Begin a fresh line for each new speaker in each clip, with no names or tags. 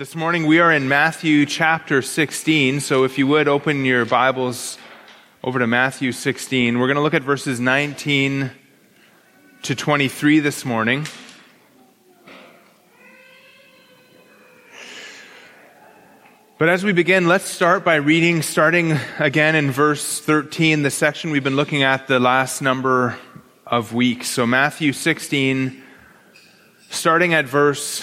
This morning we are in Matthew chapter 16, so if you would open your Bibles over to Matthew 16, we're going to look at verses 19 to 23 this morning. But as we begin, let's start by reading, starting again in verse 13, the section we've been looking at the last number of weeks. So Matthew 16, starting at verse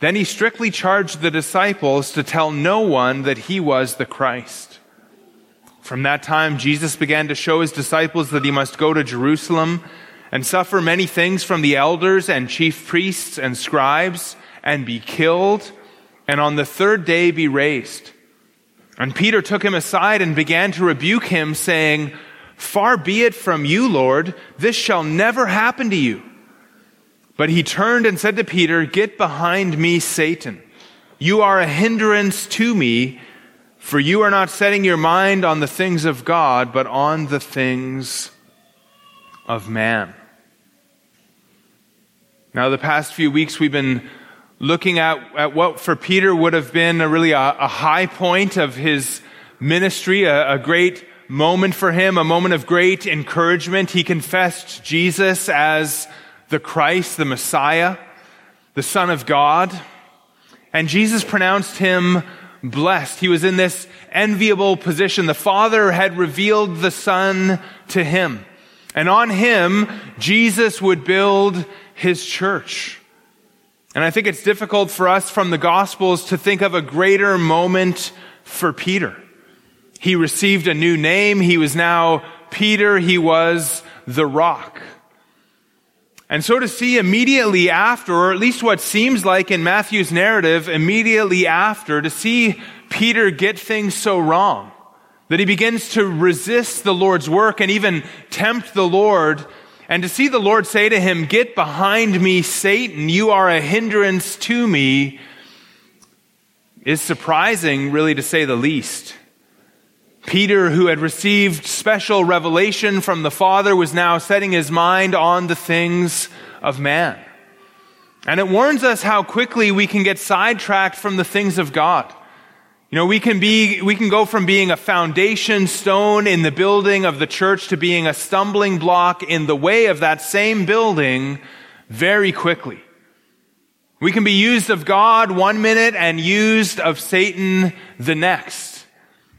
Then he strictly charged the disciples to tell no one that he was the Christ. From that time, Jesus began to show his disciples that he must go to Jerusalem and suffer many things from the elders and chief priests and scribes and be killed and on the third day be raised. And Peter took him aside and began to rebuke him saying, Far be it from you, Lord, this shall never happen to you. But he turned and said to Peter, Get behind me, Satan. You are a hindrance to me, for you are not setting your mind on the things of God, but on the things of man. Now, the past few weeks we've been looking at, at what for Peter would have been a really a, a high point of his ministry, a, a great moment for him, a moment of great encouragement. He confessed Jesus as the Christ, the Messiah, the Son of God. And Jesus pronounced him blessed. He was in this enviable position. The Father had revealed the Son to him. And on him, Jesus would build his church. And I think it's difficult for us from the Gospels to think of a greater moment for Peter. He received a new name. He was now Peter. He was the rock. And so to see immediately after, or at least what seems like in Matthew's narrative, immediately after, to see Peter get things so wrong, that he begins to resist the Lord's work and even tempt the Lord, and to see the Lord say to him, Get behind me, Satan, you are a hindrance to me, is surprising, really, to say the least. Peter, who had received special revelation from the Father, was now setting his mind on the things of man. And it warns us how quickly we can get sidetracked from the things of God. You know, we can be, we can go from being a foundation stone in the building of the church to being a stumbling block in the way of that same building very quickly. We can be used of God one minute and used of Satan the next.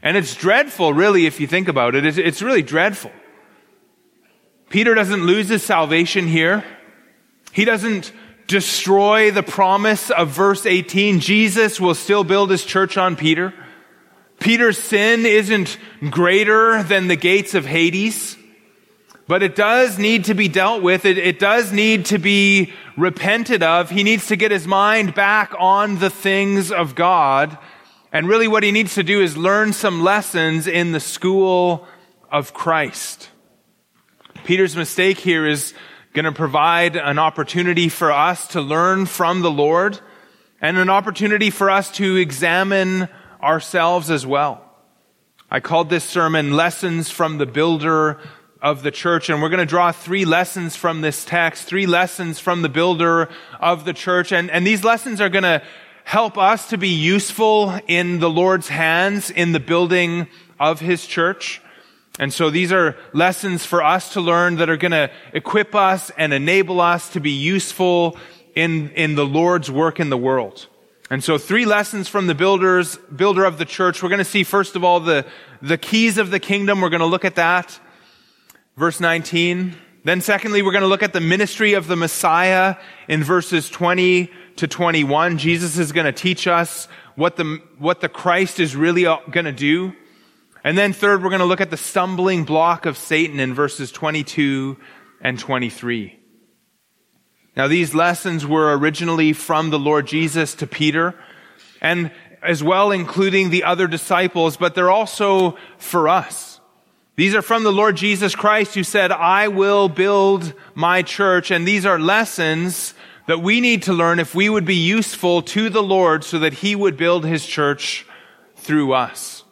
And it's dreadful, really, if you think about it. It's, really dreadful. Peter doesn't lose his salvation here. He doesn't destroy the promise of verse 18. Jesus will still build his church on Peter. Peter's sin isn't greater than the gates of Hades, but it does need to be dealt with. It, it does need to be repented of. He needs to get his mind back on the things of God and really what he needs to do is learn some lessons in the school of Christ. Peter's mistake here is going to provide an opportunity for us to learn from the Lord and an opportunity for us to examine ourselves as well. I called this sermon Lessons from the Builder of the Church, and we're going to draw three lessons from this text, three lessons from the builder of the church, and, and these lessons are going to help us to be useful in the Lord's hands in the building of His church. And so these are lessons for us to learn that are going to equip us and enable us to be useful in, in the Lord's work in the world. And so three lessons from the builders, builder of the church. We're going to see first of all the, the keys of the kingdom. We're going to look at that. Verse 19. Then secondly, we're going to look at the ministry of the Messiah in verses 20 to 21. Jesus is going to teach us what the, what the Christ is really going to do. And then third, we're going to look at the stumbling block of Satan in verses 22 and 23. Now, these lessons were originally from the Lord Jesus to Peter and as well including the other disciples, but they're also for us. These are from the Lord Jesus Christ who said, I will build my church. And these are lessons that we need to learn if we would be useful to the Lord so that he would build his church through us.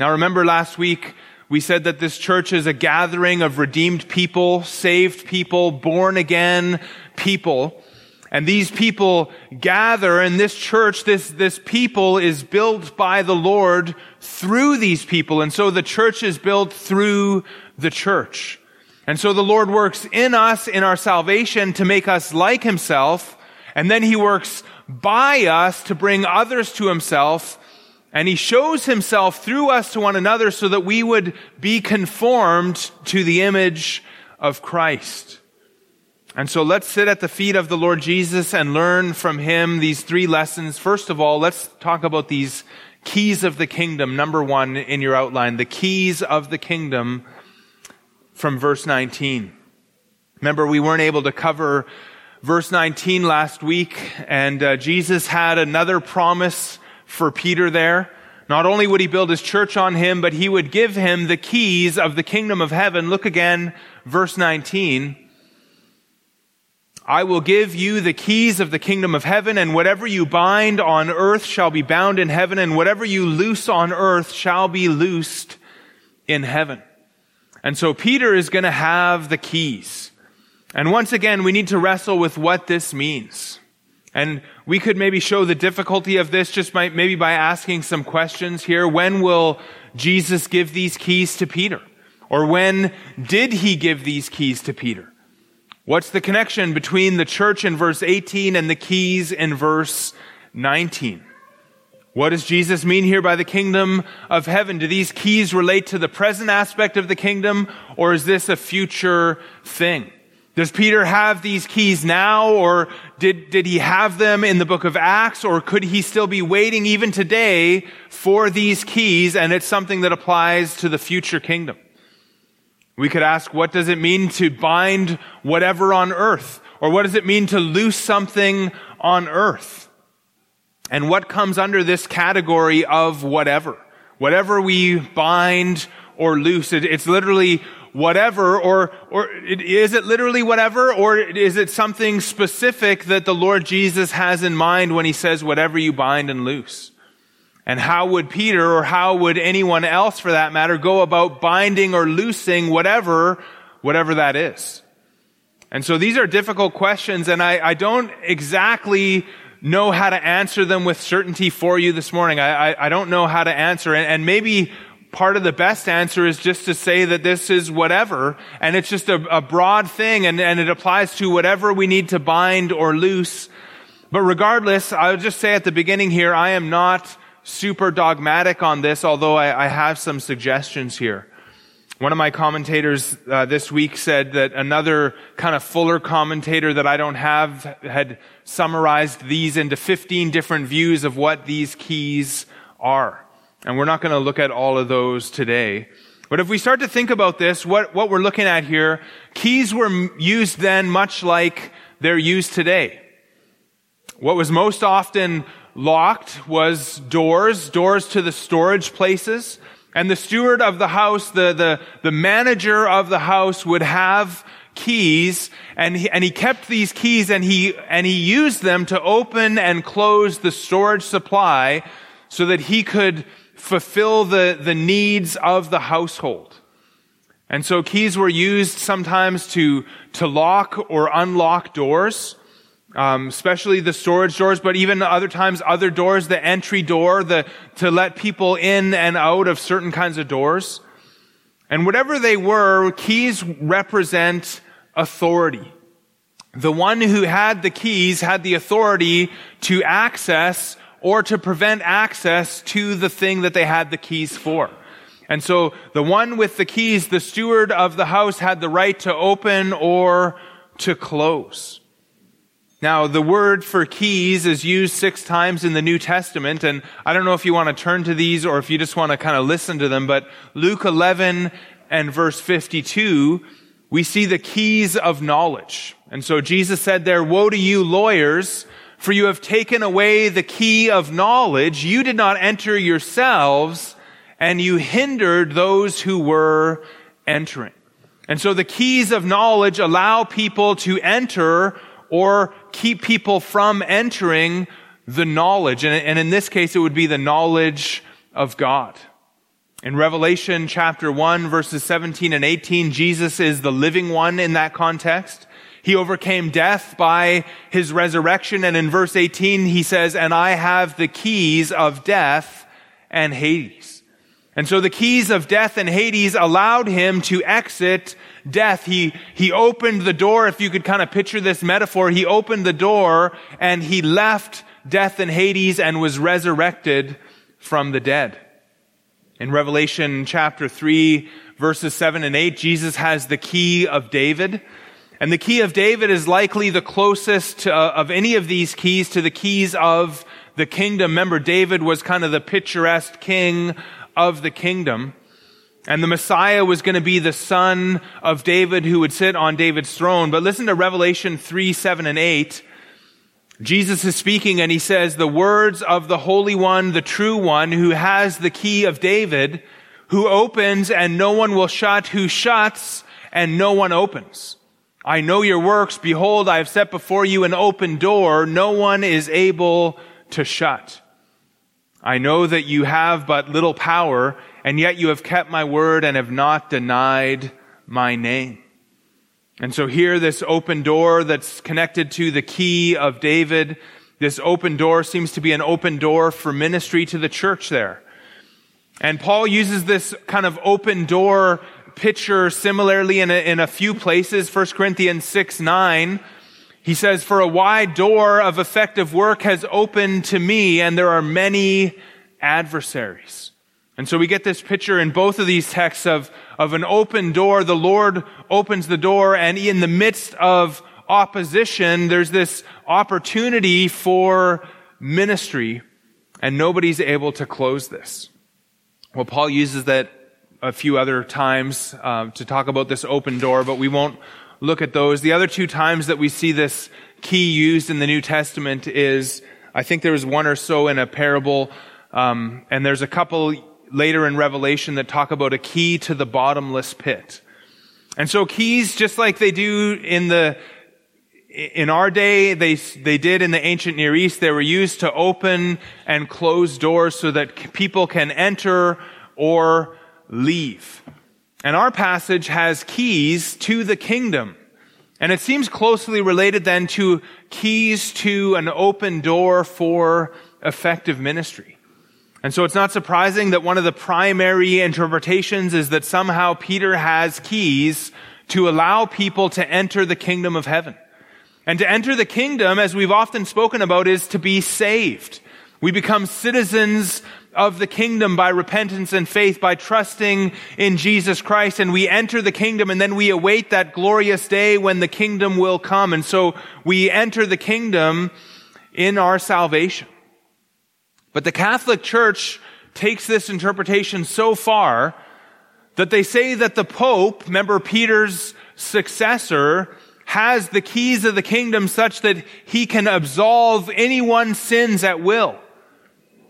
Now remember last week we said that this church is a gathering of redeemed people, saved people, born again people. And these people gather and this church, this, this people is built by the Lord through these people. And so the church is built through the church. And so the Lord works in us in our salvation to make us like himself. And then he works by us to bring others to himself and he shows himself through us to one another so that we would be conformed to the image of Christ. And so let's sit at the feet of the Lord Jesus and learn from him these three lessons. First of all, let's talk about these keys of the kingdom. Number one in your outline, the keys of the kingdom from verse 19. Remember, we weren't able to cover verse 19 last week, and uh, Jesus had another promise for Peter there. Not only would he build his church on him, but he would give him the keys of the kingdom of heaven. Look again, verse 19. I will give you the keys of the kingdom of heaven, and whatever you bind on earth shall be bound in heaven, and whatever you loose on earth shall be loosed in heaven. And so Peter is going to have the keys. And once again, we need to wrestle with what this means. And we could maybe show the difficulty of this just by, maybe by asking some questions here. When will Jesus give these keys to Peter? Or when did he give these keys to Peter? What's the connection between the church in verse 18 and the keys in verse 19? What does Jesus mean here by the kingdom of heaven? Do these keys relate to the present aspect of the kingdom or is this a future thing? Does Peter have these keys now or did, did he have them in the book of Acts or could he still be waiting even today for these keys and it's something that applies to the future kingdom? We could ask, what does it mean to bind whatever on earth? Or what does it mean to loose something on earth? And what comes under this category of whatever? Whatever we bind or loose, it, it's literally whatever, or, or is it literally whatever, or is it something specific that the Lord Jesus has in mind when he says whatever you bind and loose? And how would Peter, or how would anyone else for that matter, go about binding or loosing whatever, whatever that is? And so these are difficult questions, and I, I don't exactly know how to answer them with certainty for you this morning. I, I, I don't know how to answer, and, and maybe part of the best answer is just to say that this is whatever, and it's just a, a broad thing, and, and it applies to whatever we need to bind or loose. But regardless, I'll just say at the beginning here, I am not super dogmatic on this, although I, I have some suggestions here. One of my commentators uh, this week said that another kind of fuller commentator that I don't have had summarized these into 15 different views of what these keys are. And we're not going to look at all of those today. But if we start to think about this, what, what we're looking at here, keys were used then much like they're used today. What was most often locked was doors, doors to the storage places. And the steward of the house, the, the, the manager of the house would have keys and he, and he kept these keys and he, and he used them to open and close the storage supply so that he could fulfill the, the needs of the household. And so keys were used sometimes to, to lock or unlock doors, um, especially the storage doors, but even other times other doors, the entry door, the, to let people in and out of certain kinds of doors. And whatever they were, keys represent authority. The one who had the keys had the authority to access or to prevent access to the thing that they had the keys for. And so the one with the keys, the steward of the house had the right to open or to close. Now, the word for keys is used six times in the New Testament, and I don't know if you want to turn to these or if you just want to kind of listen to them, but Luke 11 and verse 52, we see the keys of knowledge. And so Jesus said there, woe to you lawyers, for you have taken away the key of knowledge. You did not enter yourselves, and you hindered those who were entering. And so the keys of knowledge allow people to enter or keep people from entering the knowledge. And, in this case, it would be the knowledge of God. In Revelation chapter 1 verses 17 and 18, Jesus is the living one in that context. He overcame death by his resurrection. And in verse 18, he says, and I have the keys of death and Hades. And so the keys of death and Hades allowed him to exit death. He, he opened the door, if you could kind of picture this metaphor, he opened the door and he left death and Hades and was resurrected from the dead. In Revelation chapter 3, verses 7 and 8, Jesus has the key of David. And the key of David is likely the closest to, uh, of any of these keys to the keys of the kingdom. Remember, David was kind of the picturesque king of the kingdom. And the Messiah was going to be the son of David who would sit on David's throne. But listen to Revelation 3, 7, and 8. Jesus is speaking and he says, the words of the Holy One, the true one, who has the key of David, who opens and no one will shut, who shuts and no one opens. I know your works. Behold, I have set before you an open door. No one is able to shut. I know that you have but little power and yet you have kept my word and have not denied my name. And so here, this open door that's connected to the key of David, this open door seems to be an open door for ministry to the church there. And Paul uses this kind of open door picture similarly in a, in a few places. 1 Corinthians 6, 9. He says, for a wide door of effective work has opened to me and there are many adversaries. And so we get this picture in both of these texts of, of an open door. The Lord opens the door and in the midst of opposition, there's this opportunity for ministry and nobody's able to close this. Well, Paul uses that a few other times uh, to talk about this open door, but we won't look at those. The other two times that we see this key used in the New Testament is, I think there was one or so in a parable, um, and there's a couple later in Revelation that talk about a key to the bottomless pit. And so keys, just like they do in the, in our day, they, they did in the ancient Near East, they were used to open and close doors so that people can enter or leave. And our passage has keys to the kingdom. And it seems closely related then to keys to an open door for effective ministry. And so it's not surprising that one of the primary interpretations is that somehow Peter has keys to allow people to enter the kingdom of heaven. And to enter the kingdom, as we've often spoken about, is to be saved. We become citizens of the kingdom by repentance and faith, by trusting in Jesus Christ, and we enter the kingdom and then we await that glorious day when the kingdom will come. And so we enter the kingdom in our salvation. But the Catholic Church takes this interpretation so far that they say that the Pope, remember Peter's successor, has the keys of the kingdom such that he can absolve anyone's sins at will.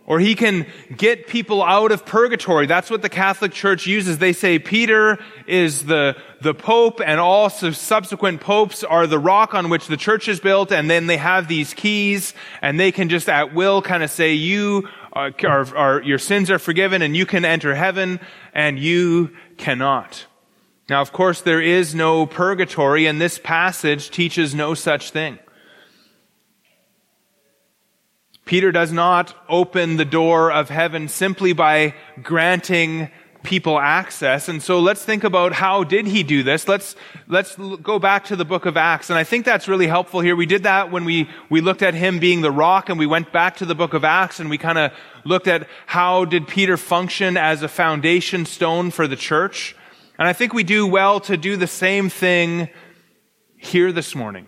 Or he can get people out of purgatory. That's what the Catholic Church uses. They say Peter is the, the Pope and all subsequent popes are the rock on which the church is built and then they have these keys and they can just at will kind of say you are, are, are your sins are forgiven and you can enter heaven and you cannot. Now of course there is no purgatory and this passage teaches no such thing. Peter does not open the door of heaven simply by granting people access. And so let's think about how did he do this? Let's, let's go back to the book of Acts. And I think that's really helpful here. We did that when we, we looked at him being the rock and we went back to the book of Acts and we kind of looked at how did Peter function as a foundation stone for the church. And I think we do well to do the same thing here this morning.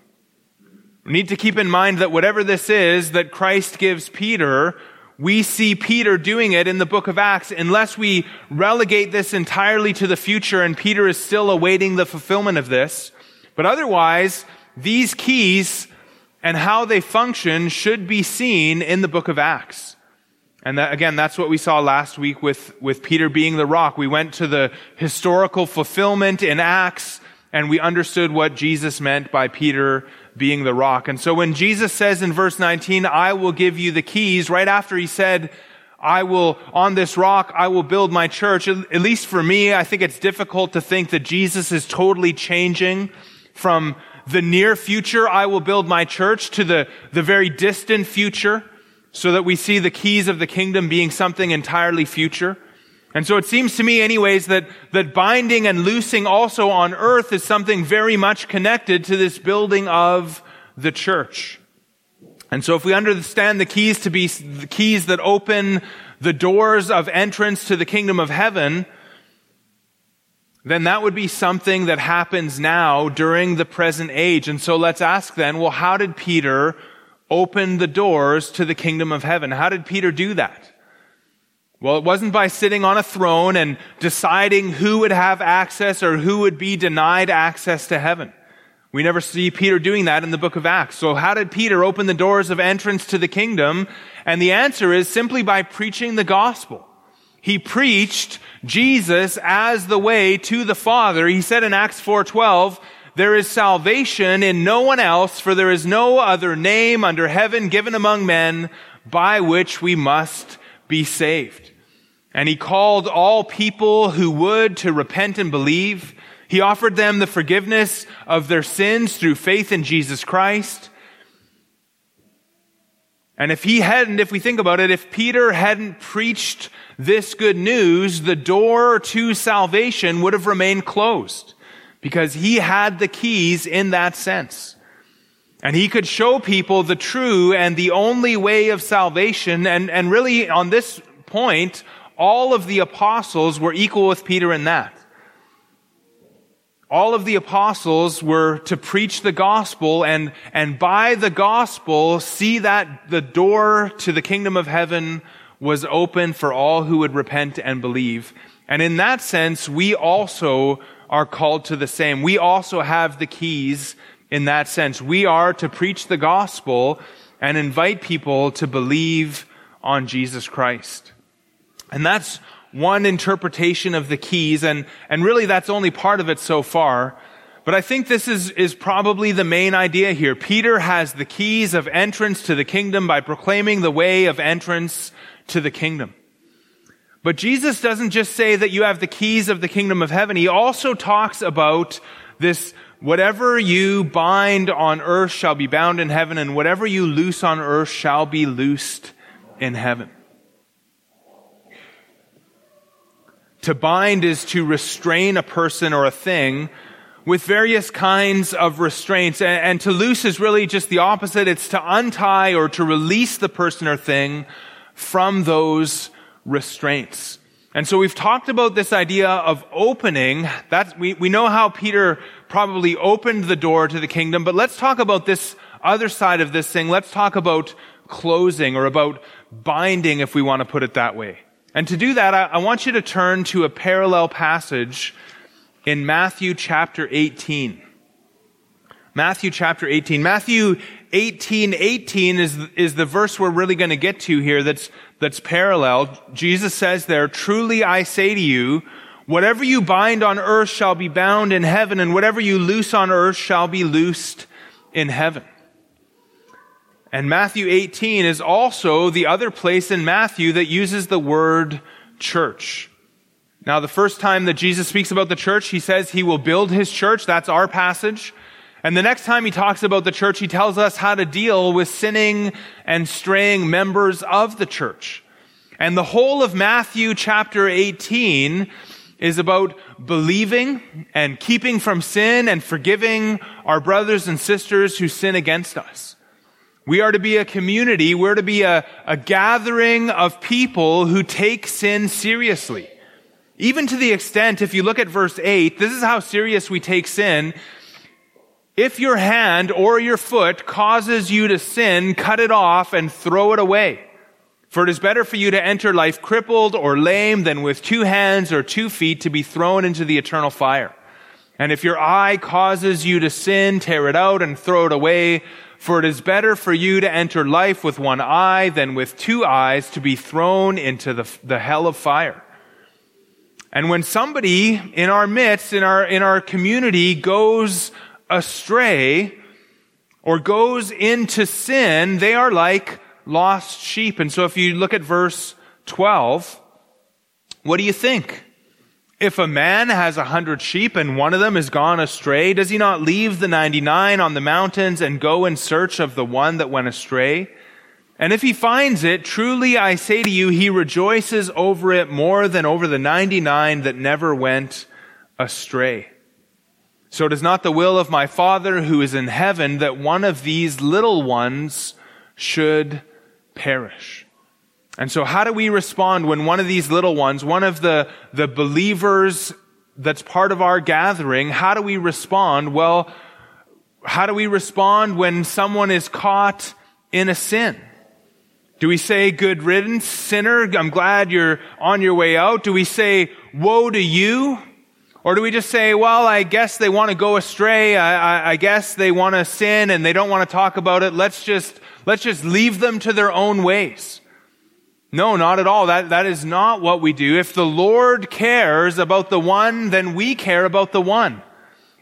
We need to keep in mind that whatever this is that Christ gives Peter, we see Peter doing it in the book of Acts unless we relegate this entirely to the future and Peter is still awaiting the fulfillment of this. But otherwise, these keys and how they function should be seen in the book of Acts. And that, again, that's what we saw last week with, with Peter being the rock. We went to the historical fulfillment in Acts and we understood what Jesus meant by Peter being the rock. And so when Jesus says in verse 19, I will give you the keys, right after he said, I will, on this rock, I will build my church. At least for me, I think it's difficult to think that Jesus is totally changing from the near future, I will build my church, to the, the very distant future, so that we see the keys of the kingdom being something entirely future. And so it seems to me anyways that, that binding and loosing also on earth is something very much connected to this building of the church. And so if we understand the keys to be the keys that open the doors of entrance to the kingdom of heaven, then that would be something that happens now during the present age. And so let's ask then, well, how did Peter open the doors to the kingdom of heaven? How did Peter do that? Well, it wasn't by sitting on a throne and deciding who would have access or who would be denied access to heaven. We never see Peter doing that in the book of Acts. So how did Peter open the doors of entrance to the kingdom? And the answer is simply by preaching the gospel. He preached Jesus as the way to the Father. He said in Acts 4:12, there is salvation in no one else, for there is no other name under heaven given among men by which we must be saved. And he called all people who would to repent and believe. He offered them the forgiveness of their sins through faith in Jesus Christ. And if he hadn't, if we think about it, if Peter hadn't preached this good news, the door to salvation would have remained closed because he had the keys in that sense. And he could show people the true and the only way of salvation. And, and really on this point, all of the apostles were equal with Peter in that. All of the apostles were to preach the gospel and, and by the gospel see that the door to the kingdom of heaven was open for all who would repent and believe. And in that sense, we also are called to the same. We also have the keys in that sense. We are to preach the gospel and invite people to believe on Jesus Christ. And that's one interpretation of the keys, and, and really that's only part of it so far. But I think this is, is probably the main idea here. Peter has the keys of entrance to the kingdom by proclaiming the way of entrance to the kingdom. But Jesus doesn't just say that you have the keys of the kingdom of heaven. He also talks about this whatever you bind on earth shall be bound in heaven, and whatever you loose on earth shall be loosed in heaven. To bind is to restrain a person or a thing with various kinds of restraints. And, and, to loose is really just the opposite. It's to untie or to release the person or thing from those restraints. And so we've talked about this idea of opening. That's, we, we know how Peter probably opened the door to the kingdom, but let's talk about this other side of this thing. Let's talk about closing or about binding, if we want to put it that way. And to do that, I, I want you to turn to a parallel passage in Matthew chapter 18. Matthew chapter 18. Matthew 18, 18 is, is the verse we're really going to get to here that's, that's parallel. Jesus says there, truly I say to you, whatever you bind on earth shall be bound in heaven, and whatever you loose on earth shall be loosed in heaven. And Matthew 18 is also the other place in Matthew that uses the word church. Now, the first time that Jesus speaks about the church, he says he will build his church. That's our passage. And the next time he talks about the church, he tells us how to deal with sinning and straying members of the church. And the whole of Matthew chapter 18 is about believing and keeping from sin and forgiving our brothers and sisters who sin against us. We are to be a community. We're to be a, a gathering of people who take sin seriously. Even to the extent, if you look at verse 8, this is how serious we take sin. If your hand or your foot causes you to sin, cut it off and throw it away. For it is better for you to enter life crippled or lame than with two hands or two feet to be thrown into the eternal fire. And if your eye causes you to sin, tear it out and throw it away. For it is better for you to enter life with one eye than with two eyes to be thrown into the, the hell of fire. And when somebody in our midst, in our, in our community goes astray or goes into sin, they are like lost sheep. And so if you look at verse 12, what do you think? If a man has a hundred sheep and one of them has gone astray, does he not leave the 99 on the mountains and go in search of the one that went astray? And if he finds it, truly I say to you, he rejoices over it more than over the 99 that never went astray. So it is not the will of my Father who is in heaven that one of these little ones should perish. And so how do we respond when one of these little ones, one of the, the believers that's part of our gathering, how do we respond? Well, how do we respond when someone is caught in a sin? Do we say, good riddance, sinner? I'm glad you're on your way out. Do we say, woe to you? Or do we just say, well, I guess they want to go astray. I, I, I guess they want to sin and they don't want to talk about it. Let's just Let's just leave them to their own ways. No, not at all. That, that is not what we do. If the Lord cares about the one, then we care about the one.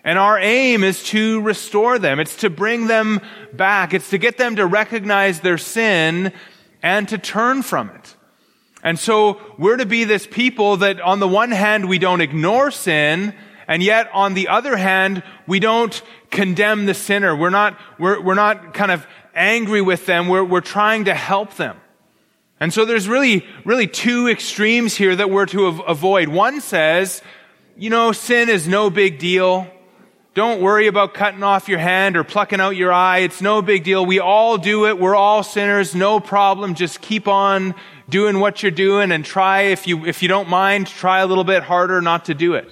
And our aim is to restore them. It's to bring them back. It's to get them to recognize their sin and to turn from it. And so we're to be this people that on the one hand, we don't ignore sin, and yet on the other hand, we don't condemn the sinner. We're not, we're, we're not kind of angry with them. We're, we're trying to help them. And so there's really, really two extremes here that we're to avoid. One says, you know, sin is no big deal. Don't worry about cutting off your hand or plucking out your eye. It's no big deal. We all do it. We're all sinners. No problem. Just keep on doing what you're doing and try, if you, if you don't mind, try a little bit harder not to do it.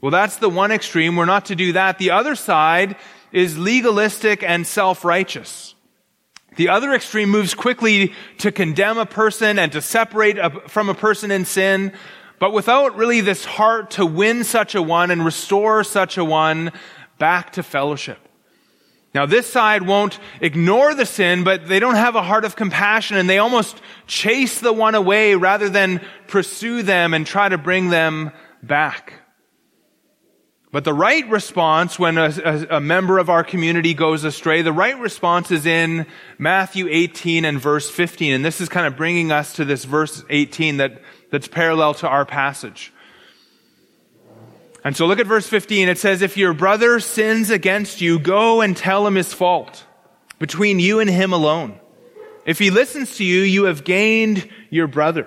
Well, that's the one extreme. We're not to do that. The other side is legalistic and self-righteous. The other extreme moves quickly to condemn a person and to separate a, from a person in sin, but without really this heart to win such a one and restore such a one back to fellowship. Now this side won't ignore the sin, but they don't have a heart of compassion and they almost chase the one away rather than pursue them and try to bring them back. But the right response when a, a, a, member of our community goes astray, the right response is in Matthew 18 and verse 15. And this is kind of bringing us to this verse 18 that, that's parallel to our passage. And so look at verse 15. It says, if your brother sins against you, go and tell him his fault between you and him alone. If he listens to you, you have gained your brother.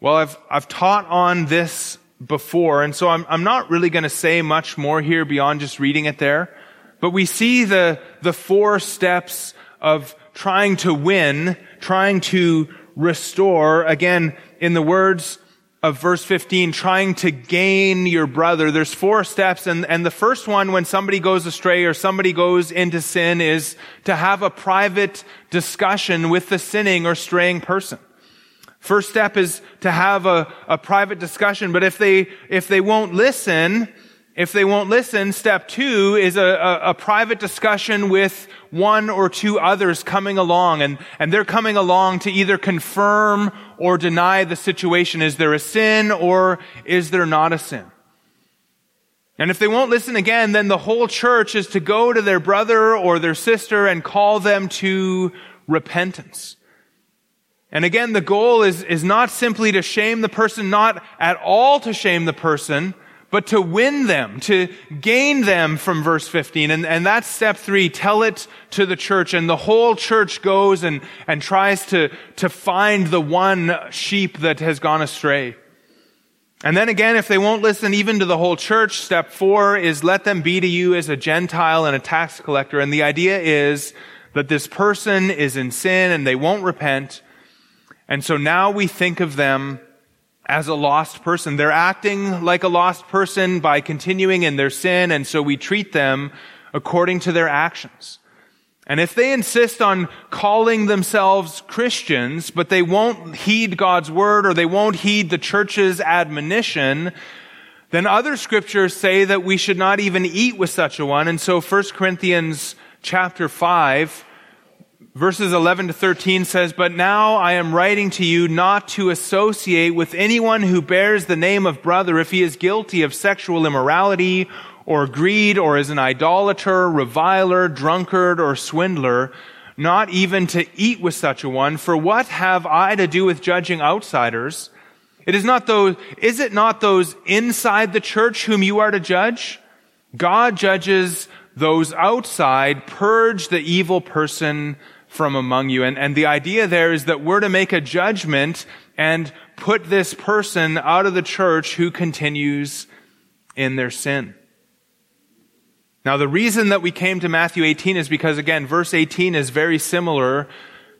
Well, I've, I've taught on this before, and so I'm, I'm not really going to say much more here beyond just reading it there. But we see the, the four steps of trying to win, trying to restore. Again, in the words of verse 15, trying to gain your brother. There's four steps, and, and the first one, when somebody goes astray or somebody goes into sin, is to have a private discussion with the sinning or straying person. First step is to have a, a private discussion, but if they, if they won't listen, if they won't listen, step two is a, a, a, private discussion with one or two others coming along. And, and they're coming along to either confirm or deny the situation. Is there a sin or is there not a sin? And if they won't listen again, then the whole church is to go to their brother or their sister and call them to repentance. And again, the goal is, is not simply to shame the person, not at all to shame the person, but to win them, to gain them from verse 15. And, and that's step three. Tell it to the church. And the whole church goes and, and tries to, to find the one sheep that has gone astray. And then again, if they won't listen even to the whole church, step four is let them be to you as a Gentile and a tax collector. And the idea is that this person is in sin and they won't repent. And so now we think of them as a lost person. They're acting like a lost person by continuing in their sin, and so we treat them according to their actions. And if they insist on calling themselves Christians, but they won't heed God's word or they won't heed the church's admonition, then other scriptures say that we should not even eat with such a one. And so 1 Corinthians chapter 5 Verses 11 to 13 says, But now I am writing to you not to associate with anyone who bears the name of brother if he is guilty of sexual immorality or greed or is an idolater, reviler, drunkard, or swindler, not even to eat with such a one. For what have I to do with judging outsiders? It is not those, is it not those inside the church whom you are to judge? God judges those outside, purge the evil person from among you. And, and the idea there is that we're to make a judgment and put this person out of the church who continues in their sin. Now, the reason that we came to Matthew 18 is because, again, verse 18 is very similar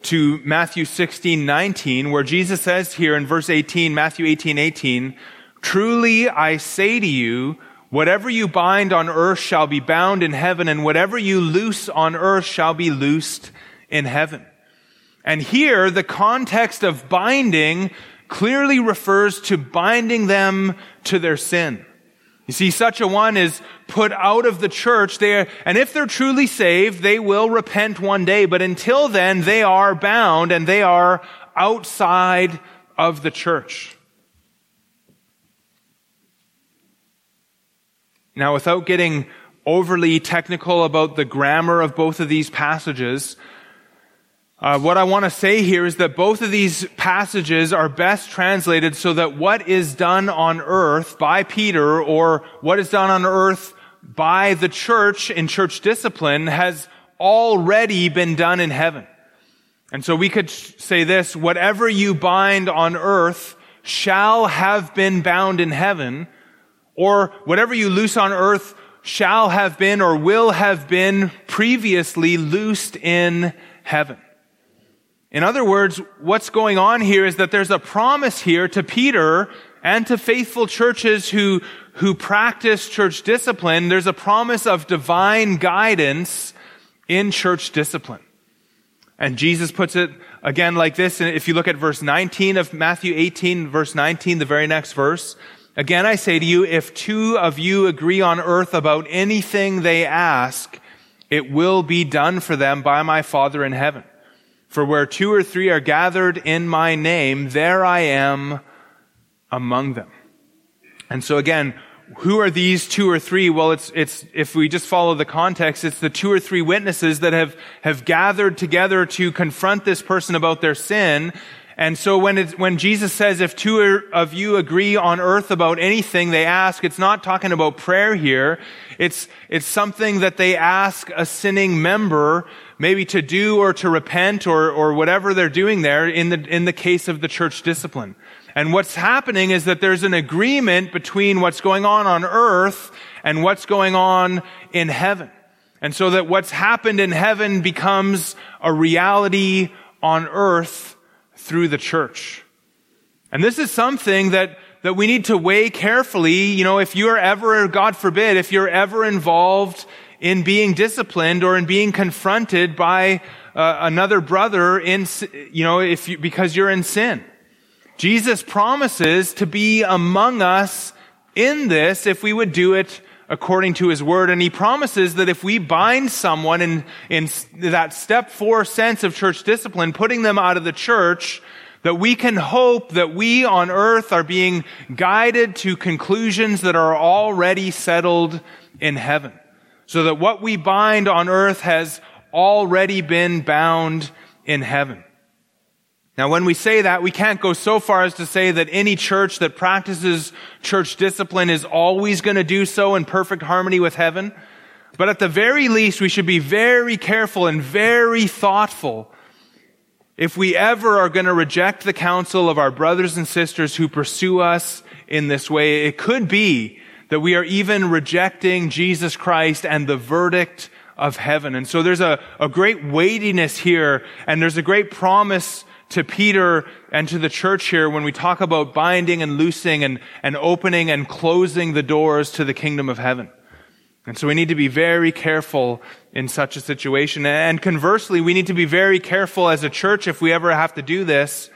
to Matthew 16, 19, where Jesus says here in verse 18, Matthew 18, 18, Truly I say to you, whatever you bind on earth shall be bound in heaven, and whatever you loose on earth shall be loosed in heaven. And here, the context of binding clearly refers to binding them to their sin. You see, such a one is put out of the church there, and if they're truly saved, they will repent one day, but until then, they are bound and they are outside of the church. Now, without getting overly technical about the grammar of both of these passages, uh, what I want to say here is that both of these passages are best translated so that what is done on earth by Peter or what is done on earth by the church in church discipline has already been done in heaven. And so we could say this, whatever you bind on earth shall have been bound in heaven, or whatever you loose on earth shall have been or will have been previously loosed in heaven. In other words, what's going on here is that there's a promise here to Peter and to faithful churches who, who practice church discipline. There's a promise of divine guidance in church discipline. And Jesus puts it again like this. And if you look at verse 19 of Matthew 18, verse 19, the very next verse, again I say to you, if two of you agree on earth about anything they ask, it will be done for them by my Father in heaven. For where two or three are gathered in my name, there I am among them. And so again, who are these two or three? Well, it's, it's, if we just follow the context, it's the two or three witnesses that have, have gathered together to confront this person about their sin. And so when it's, when Jesus says, if two of you agree on earth about anything they ask, it's not talking about prayer here. It's, it's something that they ask a sinning member maybe to do or to repent or, or whatever they're doing there in the, in the case of the church discipline. And what's happening is that there's an agreement between what's going on on earth and what's going on in heaven. And so that what's happened in heaven becomes a reality on earth through the church. And this is something that, that we need to weigh carefully. You know, if you're ever, God forbid, if you're ever involved in being disciplined or in being confronted by uh, another brother in, you know, if you, because you're in sin. Jesus promises to be among us in this if we would do it according to his word. And he promises that if we bind someone in, in that step four sense of church discipline, putting them out of the church, that we can hope that we on earth are being guided to conclusions that are already settled in heaven. So that what we bind on earth has already been bound in heaven. Now, when we say that, we can't go so far as to say that any church that practices church discipline is always going to do so in perfect harmony with heaven. But at the very least, we should be very careful and very thoughtful if we ever are going to reject the counsel of our brothers and sisters who pursue us in this way. It could be that we are even rejecting Jesus Christ and the verdict of heaven. And so there's a, a great weightiness here, and there's a great promise to Peter and to the church here when we talk about binding and loosing and, and opening and closing the doors to the kingdom of heaven. And so we need to be very careful in such a situation. And conversely, we need to be very careful as a church if we ever have to do this,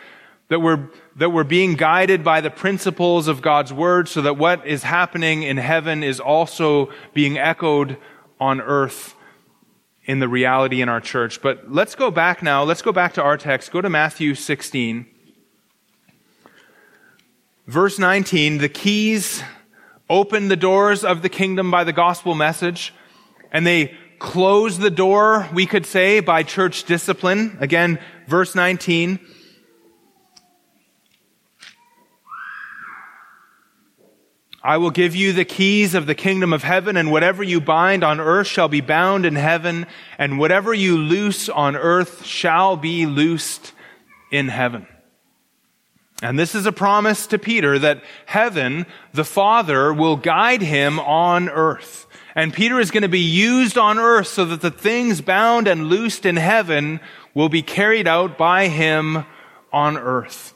that we're, that we're being guided by the principles of God's word so that what is happening in heaven is also being echoed on earth in the reality in our church. But let's go back now. Let's go back to our text. Go to Matthew 16. Verse 19, the keys open the doors of the kingdom by the gospel message, and they close the door, we could say, by church discipline. Again, verse 19. I will give you the keys of the kingdom of heaven, and whatever you bind on earth shall be bound in heaven, and whatever you loose on earth shall be loosed in heaven. And this is a promise to Peter that heaven, the Father, will guide him on earth. And Peter is going to be used on earth so that the things bound and loosed in heaven will be carried out by him on earth.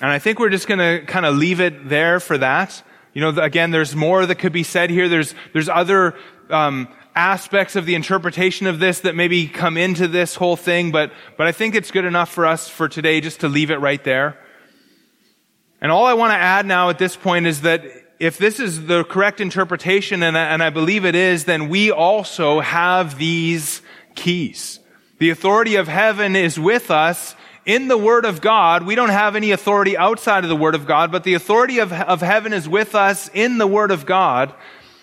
And I think we're just going to kind of leave it there for that. You know, again, there's more that could be said here. There's, there's other, um, aspects of the interpretation of this that maybe come into this whole thing, but, but I think it's good enough for us for today just to leave it right there. And all I want to add now at this point is that if this is the correct interpretation, and I, and I believe it is, then we also have these keys. The authority of heaven is with us in the Word of God. We don't have any authority outside of the Word of God, but the authority of, of heaven is with us in the Word of God.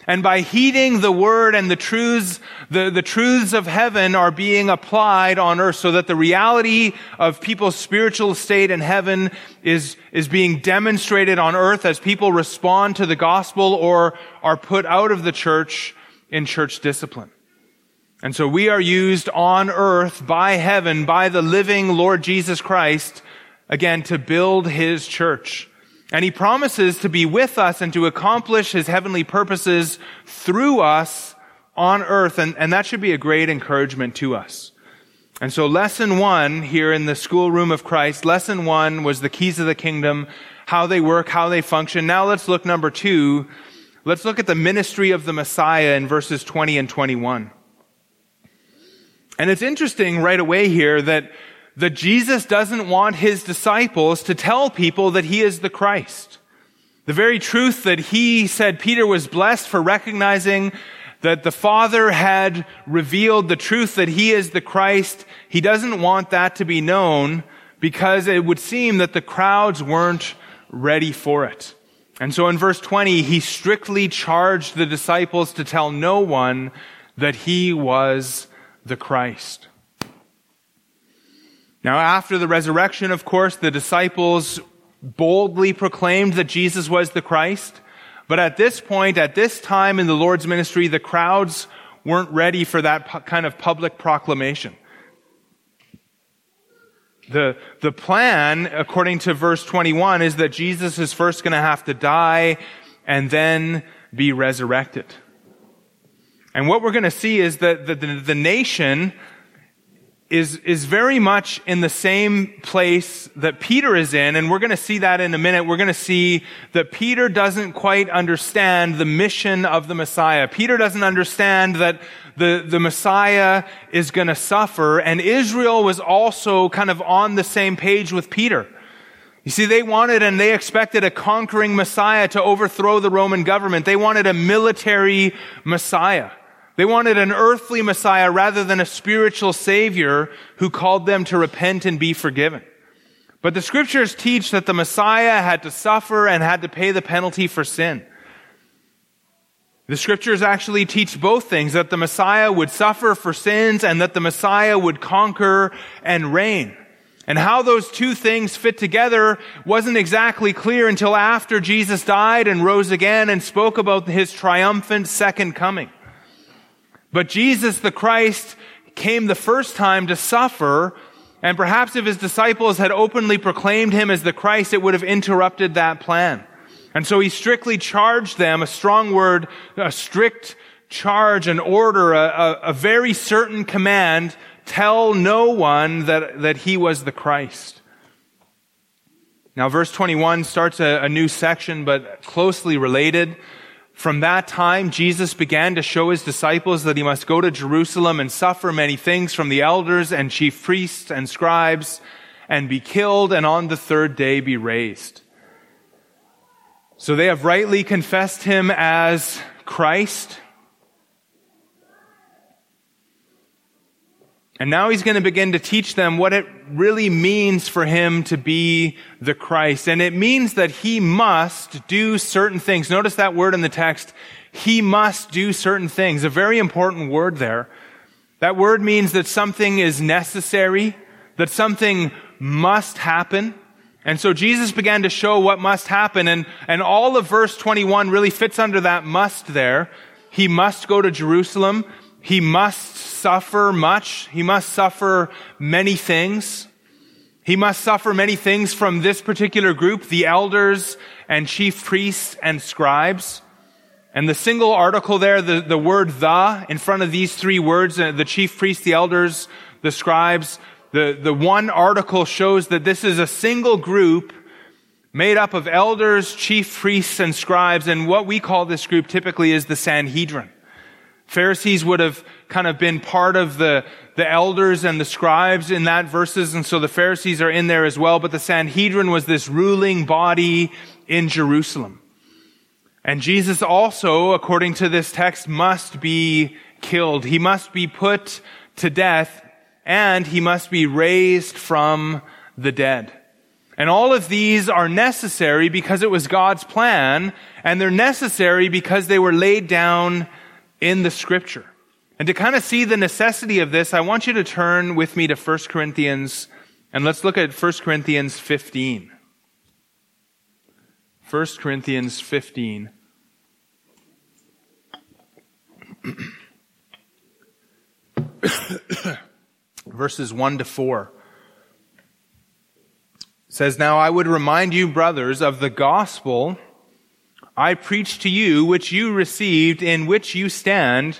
And by heeding the word and the truths, the, the truths of heaven are being applied on earth so that the reality of people's spiritual state in heaven is, is being demonstrated on earth as people respond to the gospel or are put out of the church in church discipline. And so we are used on earth by heaven, by the living Lord Jesus Christ, again, to build his church. And he promises to be with us and to accomplish his heavenly purposes through us on earth. And, and that should be a great encouragement to us. And so lesson one here in the schoolroom of Christ, lesson one was the keys of the kingdom, how they work, how they function. Now let's look number two. Let's look at the ministry of the Messiah in verses 20 and 21. And it's interesting right away here that, that Jesus doesn't want his disciples to tell people that he is the Christ. The very truth that he said Peter was blessed for recognizing that the Father had revealed the truth that he is the Christ, he doesn't want that to be known because it would seem that the crowds weren't ready for it. And so in verse 20, he strictly charged the disciples to tell no one that he was the Christ. Now, after the resurrection, of course, the disciples boldly proclaimed that Jesus was the Christ. But at this point, at this time in the Lord's ministry, the crowds weren't ready for that kind of public proclamation. The, the plan, according to verse 21, is that Jesus is first going to have to die and then be resurrected. And what we're going to see is that the, the, the, nation is, is very much in the same place that Peter is in. And we're going to see that in a minute. We're going to see that Peter doesn't quite understand the mission of the Messiah. Peter doesn't understand that the, the Messiah is going to suffer. And Israel was also kind of on the same page with Peter. You see, they wanted and they expected a conquering Messiah to overthrow the Roman government. They wanted a military Messiah. They wanted an earthly Messiah rather than a spiritual Savior who called them to repent and be forgiven. But the scriptures teach that the Messiah had to suffer and had to pay the penalty for sin. The scriptures actually teach both things, that the Messiah would suffer for sins and that the Messiah would conquer and reign. And how those two things fit together wasn't exactly clear until after Jesus died and rose again and spoke about his triumphant second coming. But Jesus the Christ came the first time to suffer and perhaps if his disciples had openly proclaimed him as the Christ, it would have interrupted that plan. And so he strictly charged them, a strong word, a strict charge, an order, a, a, a very certain command, tell no one that, that he was the Christ. Now verse 21 starts a, a new section, but closely related. From that time, Jesus began to show his disciples that he must go to Jerusalem and suffer many things from the elders and chief priests and scribes and be killed and on the third day be raised. So they have rightly confessed him as Christ. And now he's going to begin to teach them what it really means for him to be the Christ. And it means that he must do certain things. Notice that word in the text. He must do certain things. A very important word there. That word means that something is necessary, that something must happen. And so Jesus began to show what must happen. And, and all of verse 21 really fits under that must there. He must go to Jerusalem. He must suffer much. He must suffer many things. He must suffer many things from this particular group, the elders and chief priests and scribes. And the single article there, the, the word the in front of these three words, uh, the chief priests, the elders, the scribes, the, the one article shows that this is a single group made up of elders, chief priests, and scribes. And what we call this group typically is the Sanhedrin. Pharisees would have kind of been part of the, the elders and the scribes in that verses, and so the Pharisees are in there as well, but the Sanhedrin was this ruling body in Jerusalem. And Jesus also, according to this text, must be killed. He must be put to death, and he must be raised from the dead. And all of these are necessary because it was God's plan, and they're necessary because they were laid down in the scripture. And to kind of see the necessity of this, I want you to turn with me to 1 Corinthians and let's look at 1 Corinthians 15. 1 Corinthians 15. Verses 1 to 4 says, Now I would remind you, brothers, of the gospel I preached to you, which you received, in which you stand,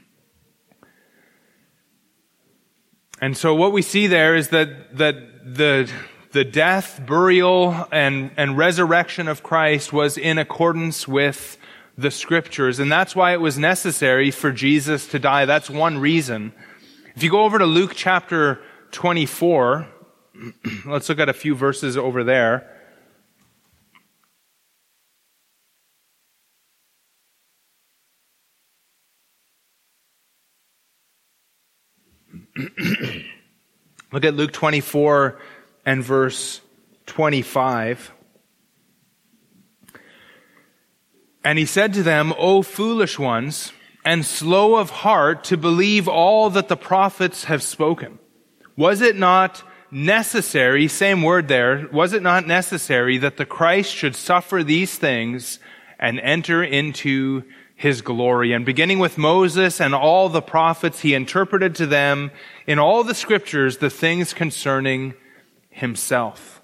And so what we see there is that, that the, the death, burial, and, and resurrection of Christ was in accordance with the scriptures. And that's why it was necessary for Jesus to die. That's one reason. If you go over to Luke chapter 24, let's look at a few verses over there. Look at Luke 24 and verse 25. And he said to them, O foolish ones, and slow of heart to believe all that the prophets have spoken. Was it not necessary, same word there, was it not necessary that the Christ should suffer these things and enter into his glory. And beginning with Moses and all the prophets, he interpreted to them in all the scriptures the things concerning himself.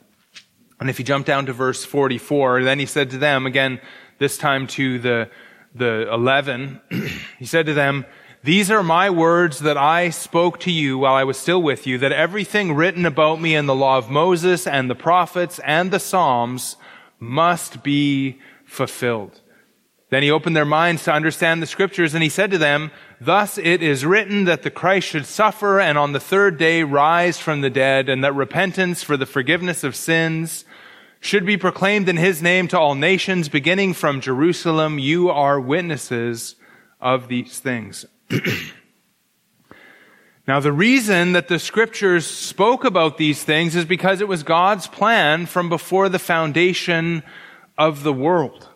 And if you jump down to verse 44, then he said to them, again, this time to the, the 11. he said to them, these are my words that I spoke to you while I was still with you, that everything written about me in the law of Moses and the prophets and the Psalms must be fulfilled. Then he opened their minds to understand the scriptures and he said to them, Thus it is written that the Christ should suffer and on the third day rise from the dead and that repentance for the forgiveness of sins should be proclaimed in his name to all nations beginning from Jerusalem. You are witnesses of these things. now the reason that the scriptures spoke about these things is because it was God's plan from before the foundation of the world.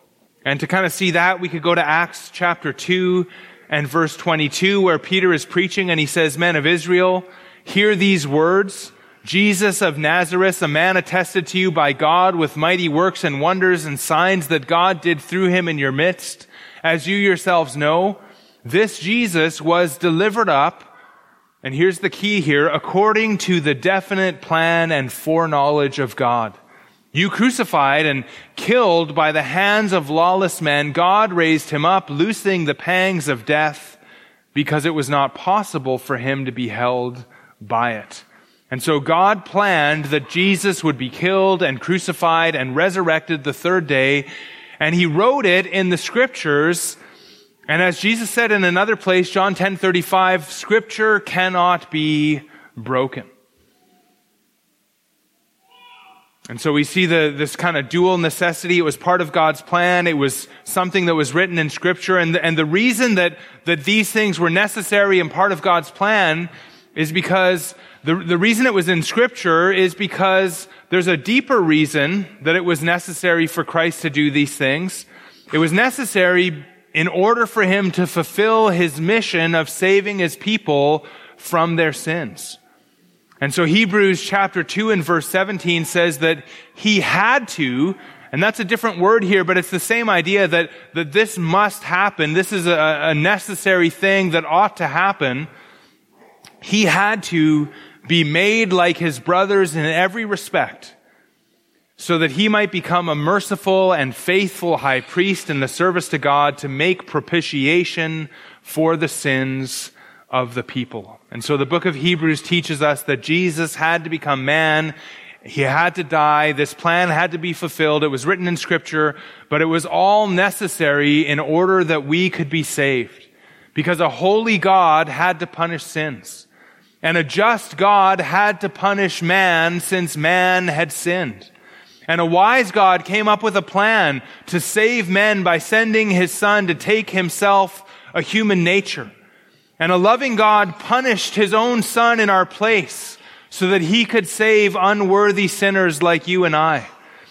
And to kind of see that, we could go to Acts chapter 2 and verse 22 where Peter is preaching and he says, Men of Israel, hear these words. Jesus of Nazareth, a man attested to you by God with mighty works and wonders and signs that God did through him in your midst, as you yourselves know. This Jesus was delivered up, and here's the key here, according to the definite plan and foreknowledge of God you crucified and killed by the hands of lawless men, God raised him up, loosing the pangs of death, because it was not possible for him to be held by it. And so God planned that Jesus would be killed and crucified and resurrected the third day, and he wrote it in the scriptures. And as Jesus said in another place, John 10:35, scripture cannot be broken. And so we see the, this kind of dual necessity. It was part of God's plan. It was something that was written in scripture. And, the, and the reason that, that these things were necessary and part of God's plan is because the, the reason it was in scripture is because there's a deeper reason that it was necessary for Christ to do these things. It was necessary in order for him to fulfill his mission of saving his people from their sins. And so Hebrews chapter 2 and verse 17 says that he had to, and that's a different word here, but it's the same idea that, that this must happen. This is a, a necessary thing that ought to happen. He had to be made like his brothers in every respect so that he might become a merciful and faithful high priest in the service to God to make propitiation for the sins of the people. And so the book of Hebrews teaches us that Jesus had to become man. He had to die. This plan had to be fulfilled. It was written in scripture, but it was all necessary in order that we could be saved. Because a holy God had to punish sins. And a just God had to punish man since man had sinned. And a wise God came up with a plan to save men by sending his son to take himself a human nature. And a loving God punished his own son in our place so that he could save unworthy sinners like you and I.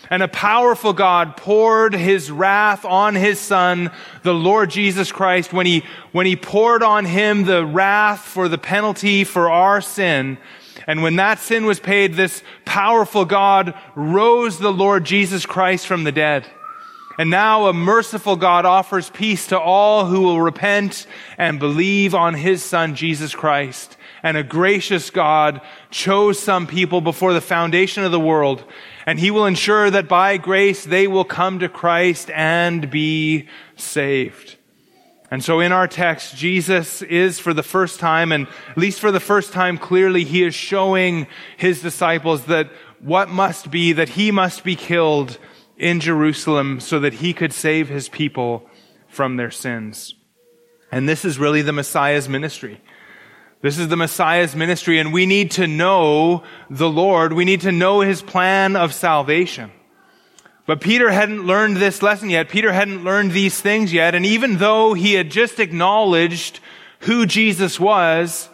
And a powerful God poured his wrath on his son, the Lord Jesus Christ, when he, when he poured on him the wrath for the penalty for our sin. And when that sin was paid, this powerful God rose the Lord Jesus Christ from the dead. And now a merciful God offers peace to all who will repent and believe on his son, Jesus Christ. And a gracious God chose some people before the foundation of the world. And he will ensure that by grace they will come to Christ and be saved. And so in our text, Jesus is for the first time, and at least for the first time clearly, he is showing his disciples that what must be, that he must be killed in Jerusalem so that he could save his people from their sins. And this is really the Messiah's ministry. This is the Messiah's ministry, and we need to know the Lord. We need to know his plan of salvation. But Peter hadn't learned this lesson yet. Peter hadn't learned these things yet. And even though he had just acknowledged who Jesus was,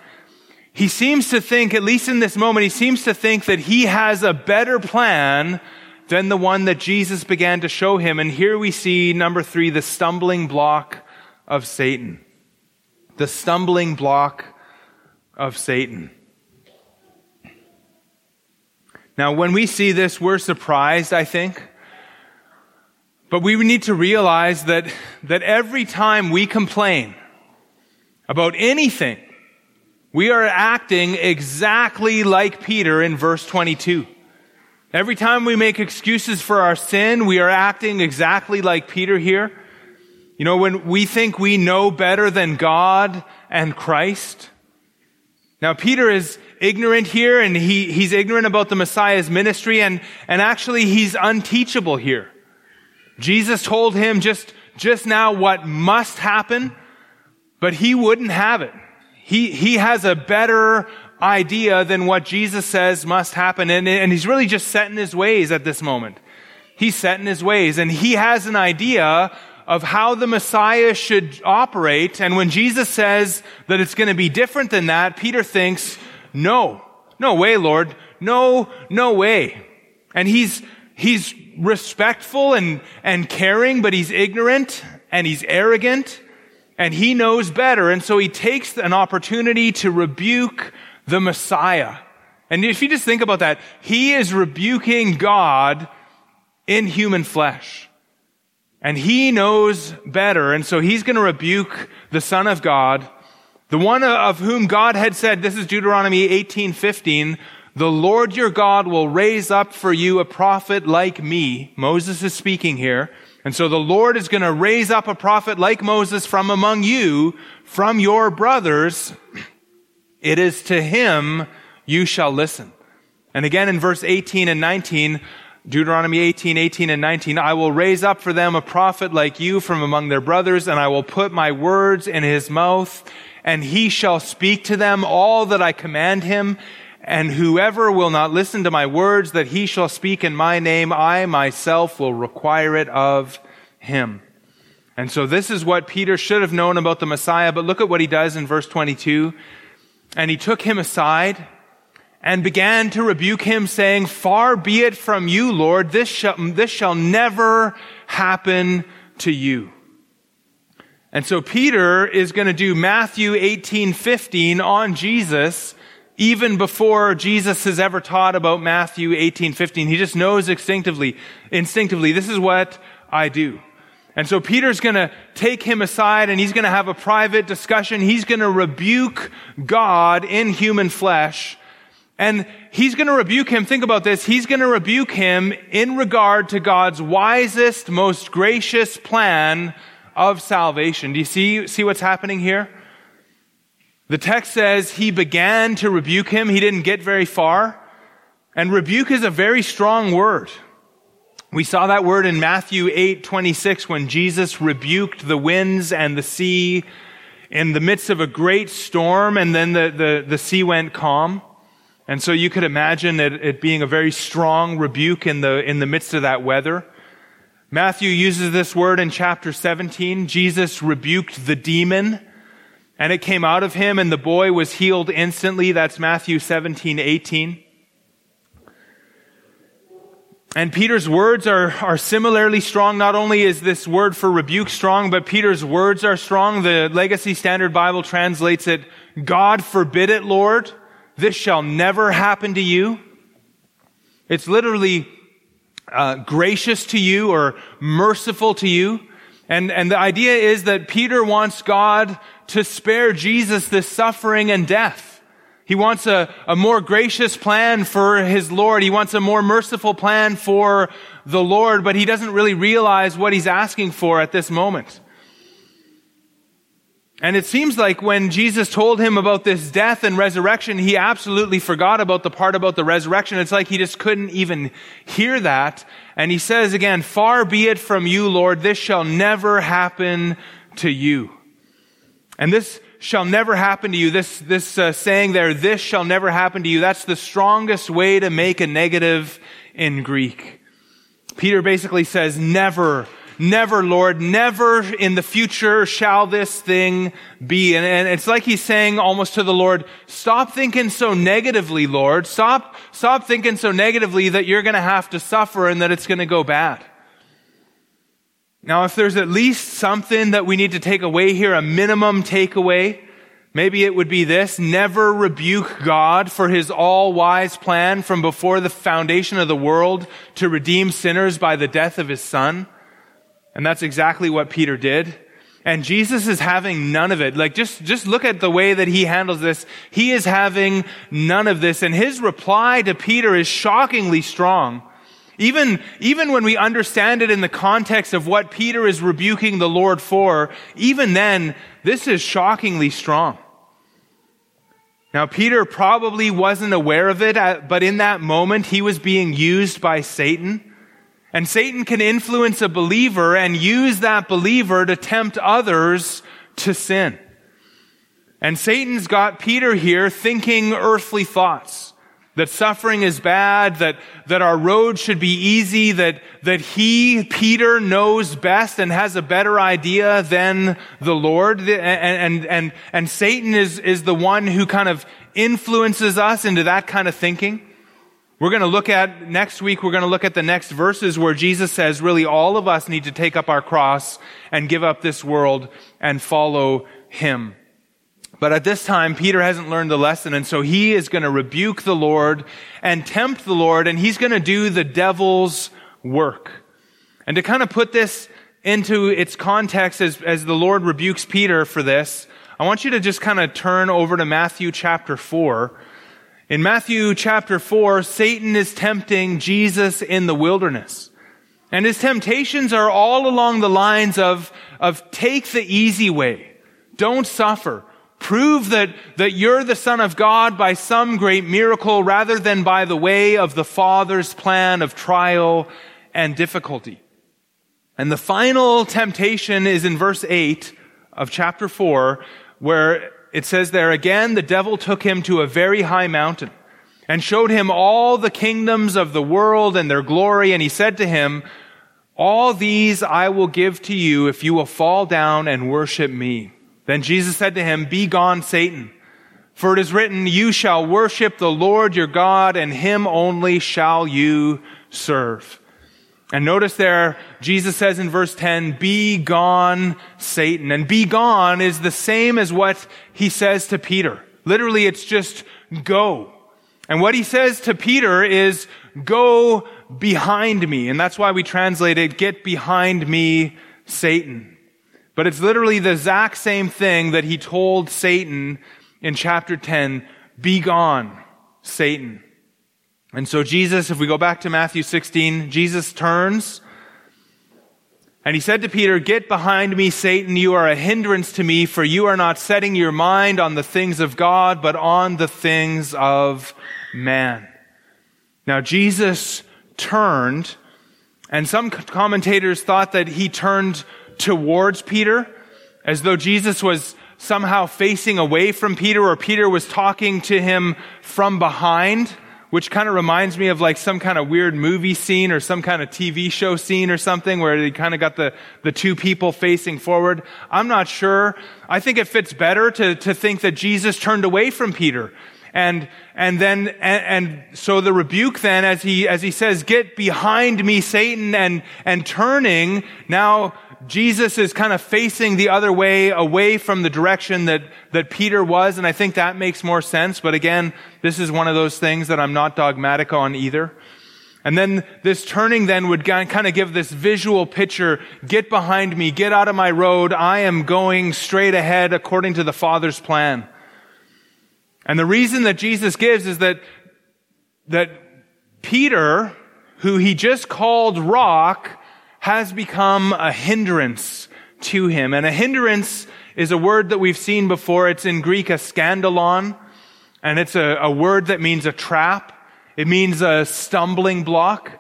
he seems to think, at least in this moment, he seems to think that he has a better plan than the one that Jesus began to show him. And here we see, number three, the stumbling block of Satan. The stumbling block of Satan. Now, when we see this, we're surprised, I think. But we need to realize that, that every time we complain about anything, we are acting exactly like Peter in verse 22. Every time we make excuses for our sin, we are acting exactly like Peter here. You know, when we think we know better than God and Christ. Now, Peter is ignorant here and he, he's ignorant about the Messiah's ministry and, and actually he's unteachable here. Jesus told him just, just now what must happen, but he wouldn't have it. He, he has a better idea than what Jesus says must happen. And, and he's really just set in his ways at this moment. He's set in his ways and he has an idea of how the Messiah should operate. And when Jesus says that it's going to be different than that, Peter thinks, no, no way, Lord. No, no way. And he's, he's respectful and, and caring, but he's ignorant and he's arrogant and he knows better. And so he takes an opportunity to rebuke the Messiah. And if you just think about that, he is rebuking God in human flesh. And he knows better. And so he's going to rebuke the Son of God, the one of whom God had said, this is Deuteronomy 18, 15, the Lord your God will raise up for you a prophet like me. Moses is speaking here. And so the Lord is going to raise up a prophet like Moses from among you, from your brothers. It is to him you shall listen. And again in verse 18 and 19, Deuteronomy 18, 18 and 19, I will raise up for them a prophet like you from among their brothers, and I will put my words in his mouth, and he shall speak to them all that I command him. And whoever will not listen to my words that he shall speak in my name, I myself will require it of him. And so this is what Peter should have known about the Messiah, but look at what he does in verse 22. And he took him aside and began to rebuke him, saying, Far be it from you, Lord, this shall, this shall never happen to you. And so Peter is going to do Matthew 18, 15 on Jesus even before Jesus has ever taught about Matthew 18, 15. He just knows instinctively, instinctively, this is what I do. And so Peter's gonna take him aside and he's gonna have a private discussion. He's gonna rebuke God in human flesh. And he's gonna rebuke him, think about this, he's gonna rebuke him in regard to God's wisest, most gracious plan of salvation. Do you see, see what's happening here? The text says he began to rebuke him. He didn't get very far. And rebuke is a very strong word. We saw that word in Matthew 8, 26 when Jesus rebuked the winds and the sea in the midst of a great storm and then the, the, the sea went calm. And so you could imagine it, it being a very strong rebuke in the, in the midst of that weather. Matthew uses this word in chapter 17. Jesus rebuked the demon and it came out of him and the boy was healed instantly. That's Matthew 17, 18. And Peter's words are, are similarly strong. Not only is this word for rebuke strong, but Peter's words are strong. The Legacy Standard Bible translates it, God forbid it, Lord. This shall never happen to you. It's literally uh, gracious to you or merciful to you. And, and the idea is that Peter wants God to spare Jesus this suffering and death. He wants a, a more gracious plan for his Lord. He wants a more merciful plan for the Lord, but he doesn't really realize what he's asking for at this moment. And it seems like when Jesus told him about this death and resurrection, he absolutely forgot about the part about the resurrection. It's like he just couldn't even hear that. And he says again, far be it from you, Lord, this shall never happen to you. And this shall never happen to you. This, this uh, saying there, this shall never happen to you, that's the strongest way to make a negative in Greek. Peter basically says, never, never, Lord, never in the future shall this thing be. And, and it's like he's saying almost to the Lord, stop thinking so negatively, Lord. Stop, stop thinking so negatively that you're going to have to suffer and that it's going to go bad. Now, if there's at least something that we need to take away here, a minimum takeaway, maybe it would be this. Never rebuke God for his all-wise plan from before the foundation of the world to redeem sinners by the death of his son. And that's exactly what Peter did. And Jesus is having none of it. Like just, just look at the way that he handles this. He is having none of this. And his reply to Peter is shockingly strong. Even, even when we understand it in the context of what Peter is rebuking the Lord for, even then, this is shockingly strong. Now, Peter probably wasn't aware of it, uh, but in that moment, he was being used by Satan. And Satan can influence a believer and use that believer to tempt others to sin. And Satan's got Peter here thinking earthly thoughts. That suffering is bad, that, that our road should be easy, that, that he, Peter, knows best and has a better idea than the Lord. And, and, and, and Satan is, is the one who kind of influences us into that kind of thinking. We're going to look at, next week, we're going to look at the next verses where Jesus says really all of us need to take up our cross and give up this world and follow him. But at this time, Peter hasn't learned the lesson, and so he is going to rebuke the Lord and tempt the Lord, and he's going to do the devil's work. And to kind of put this into its context as, as the Lord rebukes Peter for this, I want you to just kind of turn over to Matthew chapter 4 in Matthew chapter 4, Satan is tempting Jesus in the wilderness. And his temptations are all along the lines of, of take the easy way. Don't suffer. Prove that, that you're the son of God by some great miracle rather than by the way of the Father's plan of trial and difficulty. And the final temptation is in verse 8 of chapter 4, where it says there again, the devil took him to a very high mountain and showed him all the kingdoms of the world and their glory. And he said to him, all these I will give to you if you will fall down and worship me. Then Jesus said to him, be gone, Satan. For it is written, you shall worship the Lord your God and him only shall you serve. And notice there, Jesus says in verse 10, be gone, Satan. And be gone is the same as what he says to Peter. Literally, it's just go. And what he says to Peter is, go behind me. And that's why we translate it, get behind me, Satan. But it's literally the exact same thing that he told Satan in chapter 10, be gone, Satan. And so Jesus, if we go back to Matthew 16, Jesus turns and he said to Peter, Get behind me, Satan. You are a hindrance to me, for you are not setting your mind on the things of God, but on the things of man. Now, Jesus turned, and some commentators thought that he turned towards Peter, as though Jesus was somehow facing away from Peter, or Peter was talking to him from behind which kind of reminds me of like some kind of weird movie scene or some kind of TV show scene or something where they kind of got the, the two people facing forward. I'm not sure. I think it fits better to, to think that Jesus turned away from Peter. And, and then, and, and so the rebuke then, as he, as he says, get behind me, Satan, and, and turning, now Jesus is kind of facing the other way, away from the direction that, that Peter was, and I think that makes more sense. But again, this is one of those things that I'm not dogmatic on either. And then this turning then would kind of give this visual picture, get behind me, get out of my road, I am going straight ahead according to the Father's plan. And the reason that Jesus gives is that, that Peter, who he just called rock, has become a hindrance to him. And a hindrance is a word that we've seen before. It's in Greek a scandalon, and it's a, a word that means a trap. It means a stumbling block.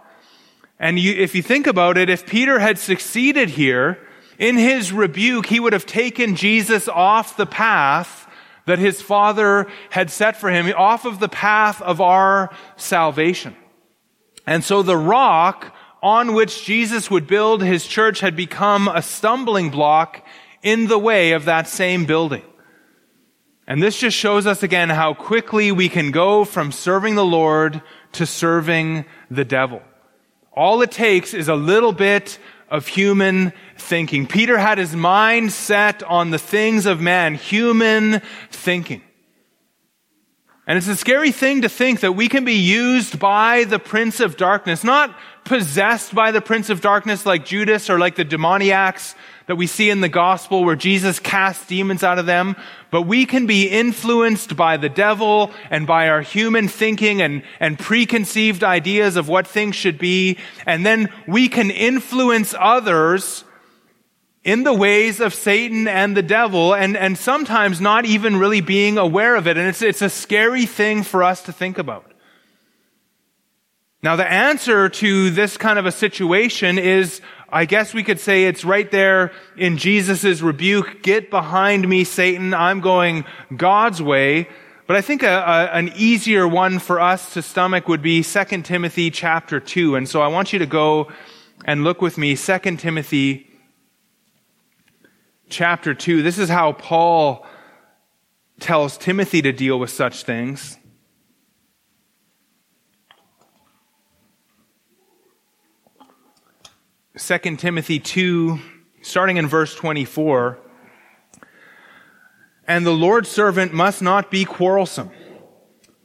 And you, if you think about it, if Peter had succeeded here, in his rebuke, he would have taken Jesus off the path that his father had set for him, off of the path of our salvation. And so the rock on which Jesus would build his church had become a stumbling block in the way of that same building. And this just shows us again how quickly we can go from serving the Lord to serving the devil. All it takes is a little bit of human thinking. Peter had his mind set on the things of man, human thinking. And it's a scary thing to think that we can be used by the prince of darkness, not possessed by the prince of darkness like Judas or like the demoniacs that we see in the gospel where Jesus casts demons out of them, but we can be influenced by the devil and by our human thinking and, and preconceived ideas of what things should be. And then we can influence others in the ways of Satan and the devil and, and sometimes not even really being aware of it. And it's, it's a scary thing for us to think about. Now, the answer to this kind of a situation is, I guess we could say it's right there in Jesus' rebuke. Get behind me, Satan. I'm going God's way. But I think a, a, an easier one for us to stomach would be 2 Timothy chapter 2. And so I want you to go and look with me, 2 Timothy chapter 2. This is how Paul tells Timothy to deal with such things. 2 Timothy 2, starting in verse 24. And the Lord's servant must not be quarrelsome,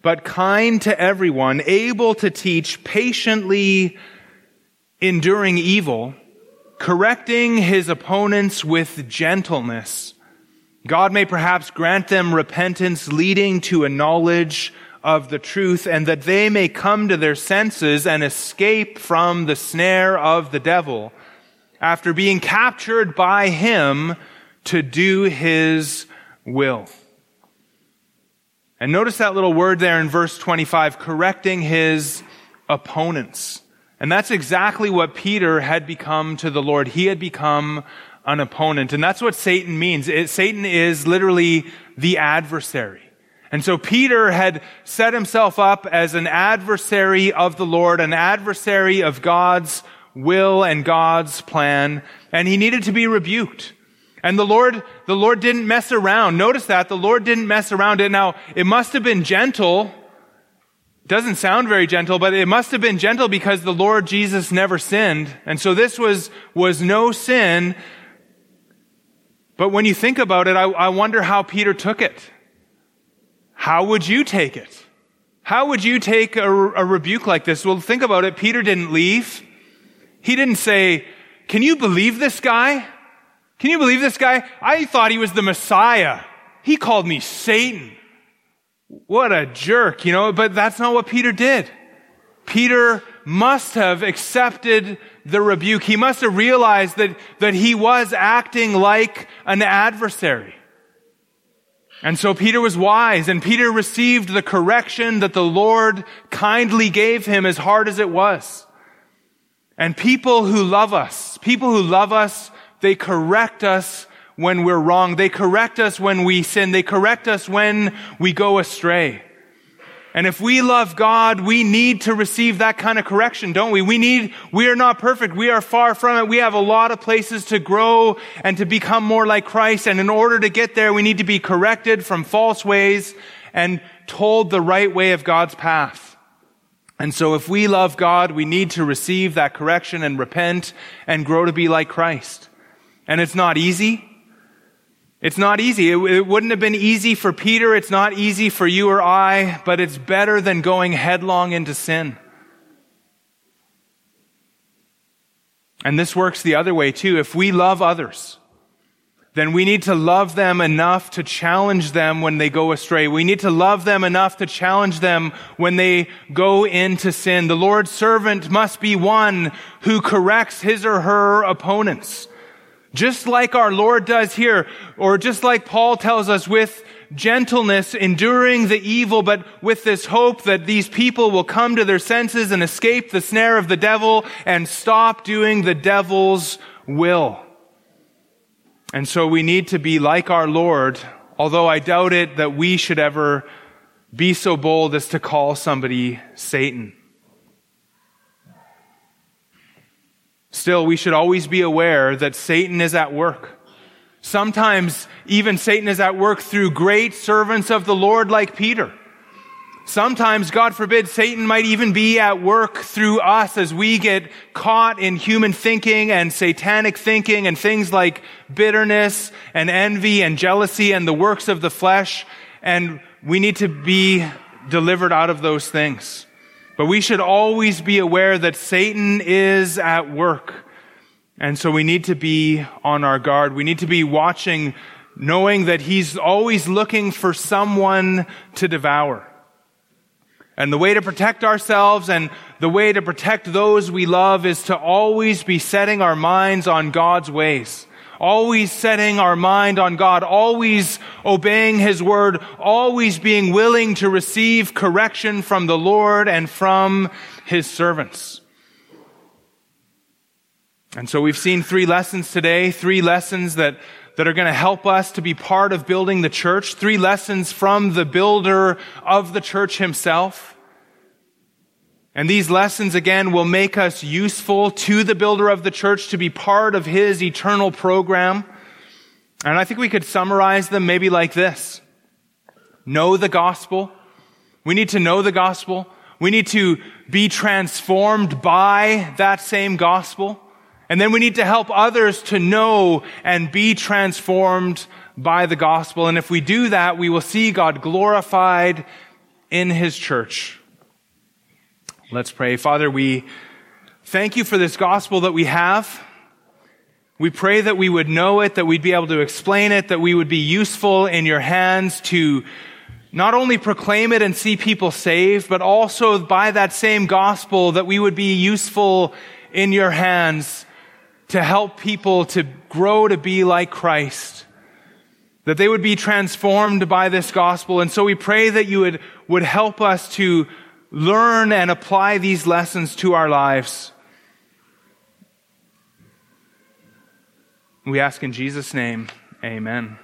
but kind to everyone, able to teach, patiently enduring evil, correcting his opponents with gentleness. God may perhaps grant them repentance leading to a knowledge of the truth and that they may come to their senses and escape from the snare of the devil after being captured by him to do his will. And notice that little word there in verse 25, correcting his opponents. And that's exactly what Peter had become to the Lord. He had become an opponent. And that's what Satan means. It, Satan is literally the adversary. And so Peter had set himself up as an adversary of the Lord, an adversary of God's will and God's plan, and he needed to be rebuked. And the Lord, the Lord didn't mess around. Notice that the Lord didn't mess around it. Now, it must have been gentle. Doesn't sound very gentle, but it must have been gentle because the Lord Jesus never sinned. And so this was, was no sin. But when you think about it, I, I wonder how Peter took it. How would you take it? How would you take a, a, rebuke like this? Well, think about it. Peter didn't leave. He didn't say, can you believe this guy? Can you believe this guy? I thought he was the Messiah. He called me Satan. What a jerk, you know, but that's not what Peter did. Peter must have accepted the rebuke. He must have realized that, that he was acting like an adversary. And so Peter was wise and Peter received the correction that the Lord kindly gave him as hard as it was. And people who love us, people who love us, they correct us when we're wrong. They correct us when we sin. They correct us when we go astray. And if we love God, we need to receive that kind of correction, don't we? We need, we are not perfect. We are far from it. We have a lot of places to grow and to become more like Christ. And in order to get there, we need to be corrected from false ways and told the right way of God's path. And so if we love God, we need to receive that correction and repent and grow to be like Christ. And it's not easy. It's not easy. It, it, wouldn't have been easy for Peter. It's not easy for you or I, but it's better than going headlong into sin. And this works the other way too. If we love others, then we need to love them enough to challenge them when they go astray. We need to love them enough to challenge them when they go into sin. The Lord's servant must be one who corrects his or her opponents. Just like our Lord does here, or just like Paul tells us with gentleness, enduring the evil, but with this hope that these people will come to their senses and escape the snare of the devil and stop doing the devil's will. And so we need to be like our Lord, although I doubt it that we should ever be so bold as to call somebody Satan. Still, we should always be aware that Satan is at work. Sometimes even Satan is at work through great servants of the Lord like Peter. Sometimes, God forbid, Satan might even be at work through us as we get caught in human thinking and satanic thinking and things like bitterness and envy and jealousy and the works of the flesh. And we need to be delivered out of those things. But we should always be aware that Satan is at work. And so we need to be on our guard. We need to be watching, knowing that he's always looking for someone to devour. And the way to protect ourselves and the way to protect those we love is to always be setting our minds on God's ways always setting our mind on God, always obeying His word, always being willing to receive correction from the Lord and from His servants. And so we've seen three lessons today, three lessons that, that are going to help us to be part of building the church, three lessons from the builder of the church himself. And these lessons again will make us useful to the builder of the church to be part of his eternal program. And I think we could summarize them maybe like this. Know the gospel. We need to know the gospel. We need to be transformed by that same gospel. And then we need to help others to know and be transformed by the gospel. And if we do that, we will see God glorified in his church. Let's pray. Father, we thank you for this gospel that we have. We pray that we would know it, that we'd be able to explain it, that we would be useful in your hands to not only proclaim it and see people saved, but also by that same gospel that we would be useful in your hands to help people to grow to be like Christ. That they would be transformed by this gospel. And so we pray that you would, would help us to learn and apply these lessons to our lives. We ask in Jesus' name, amen.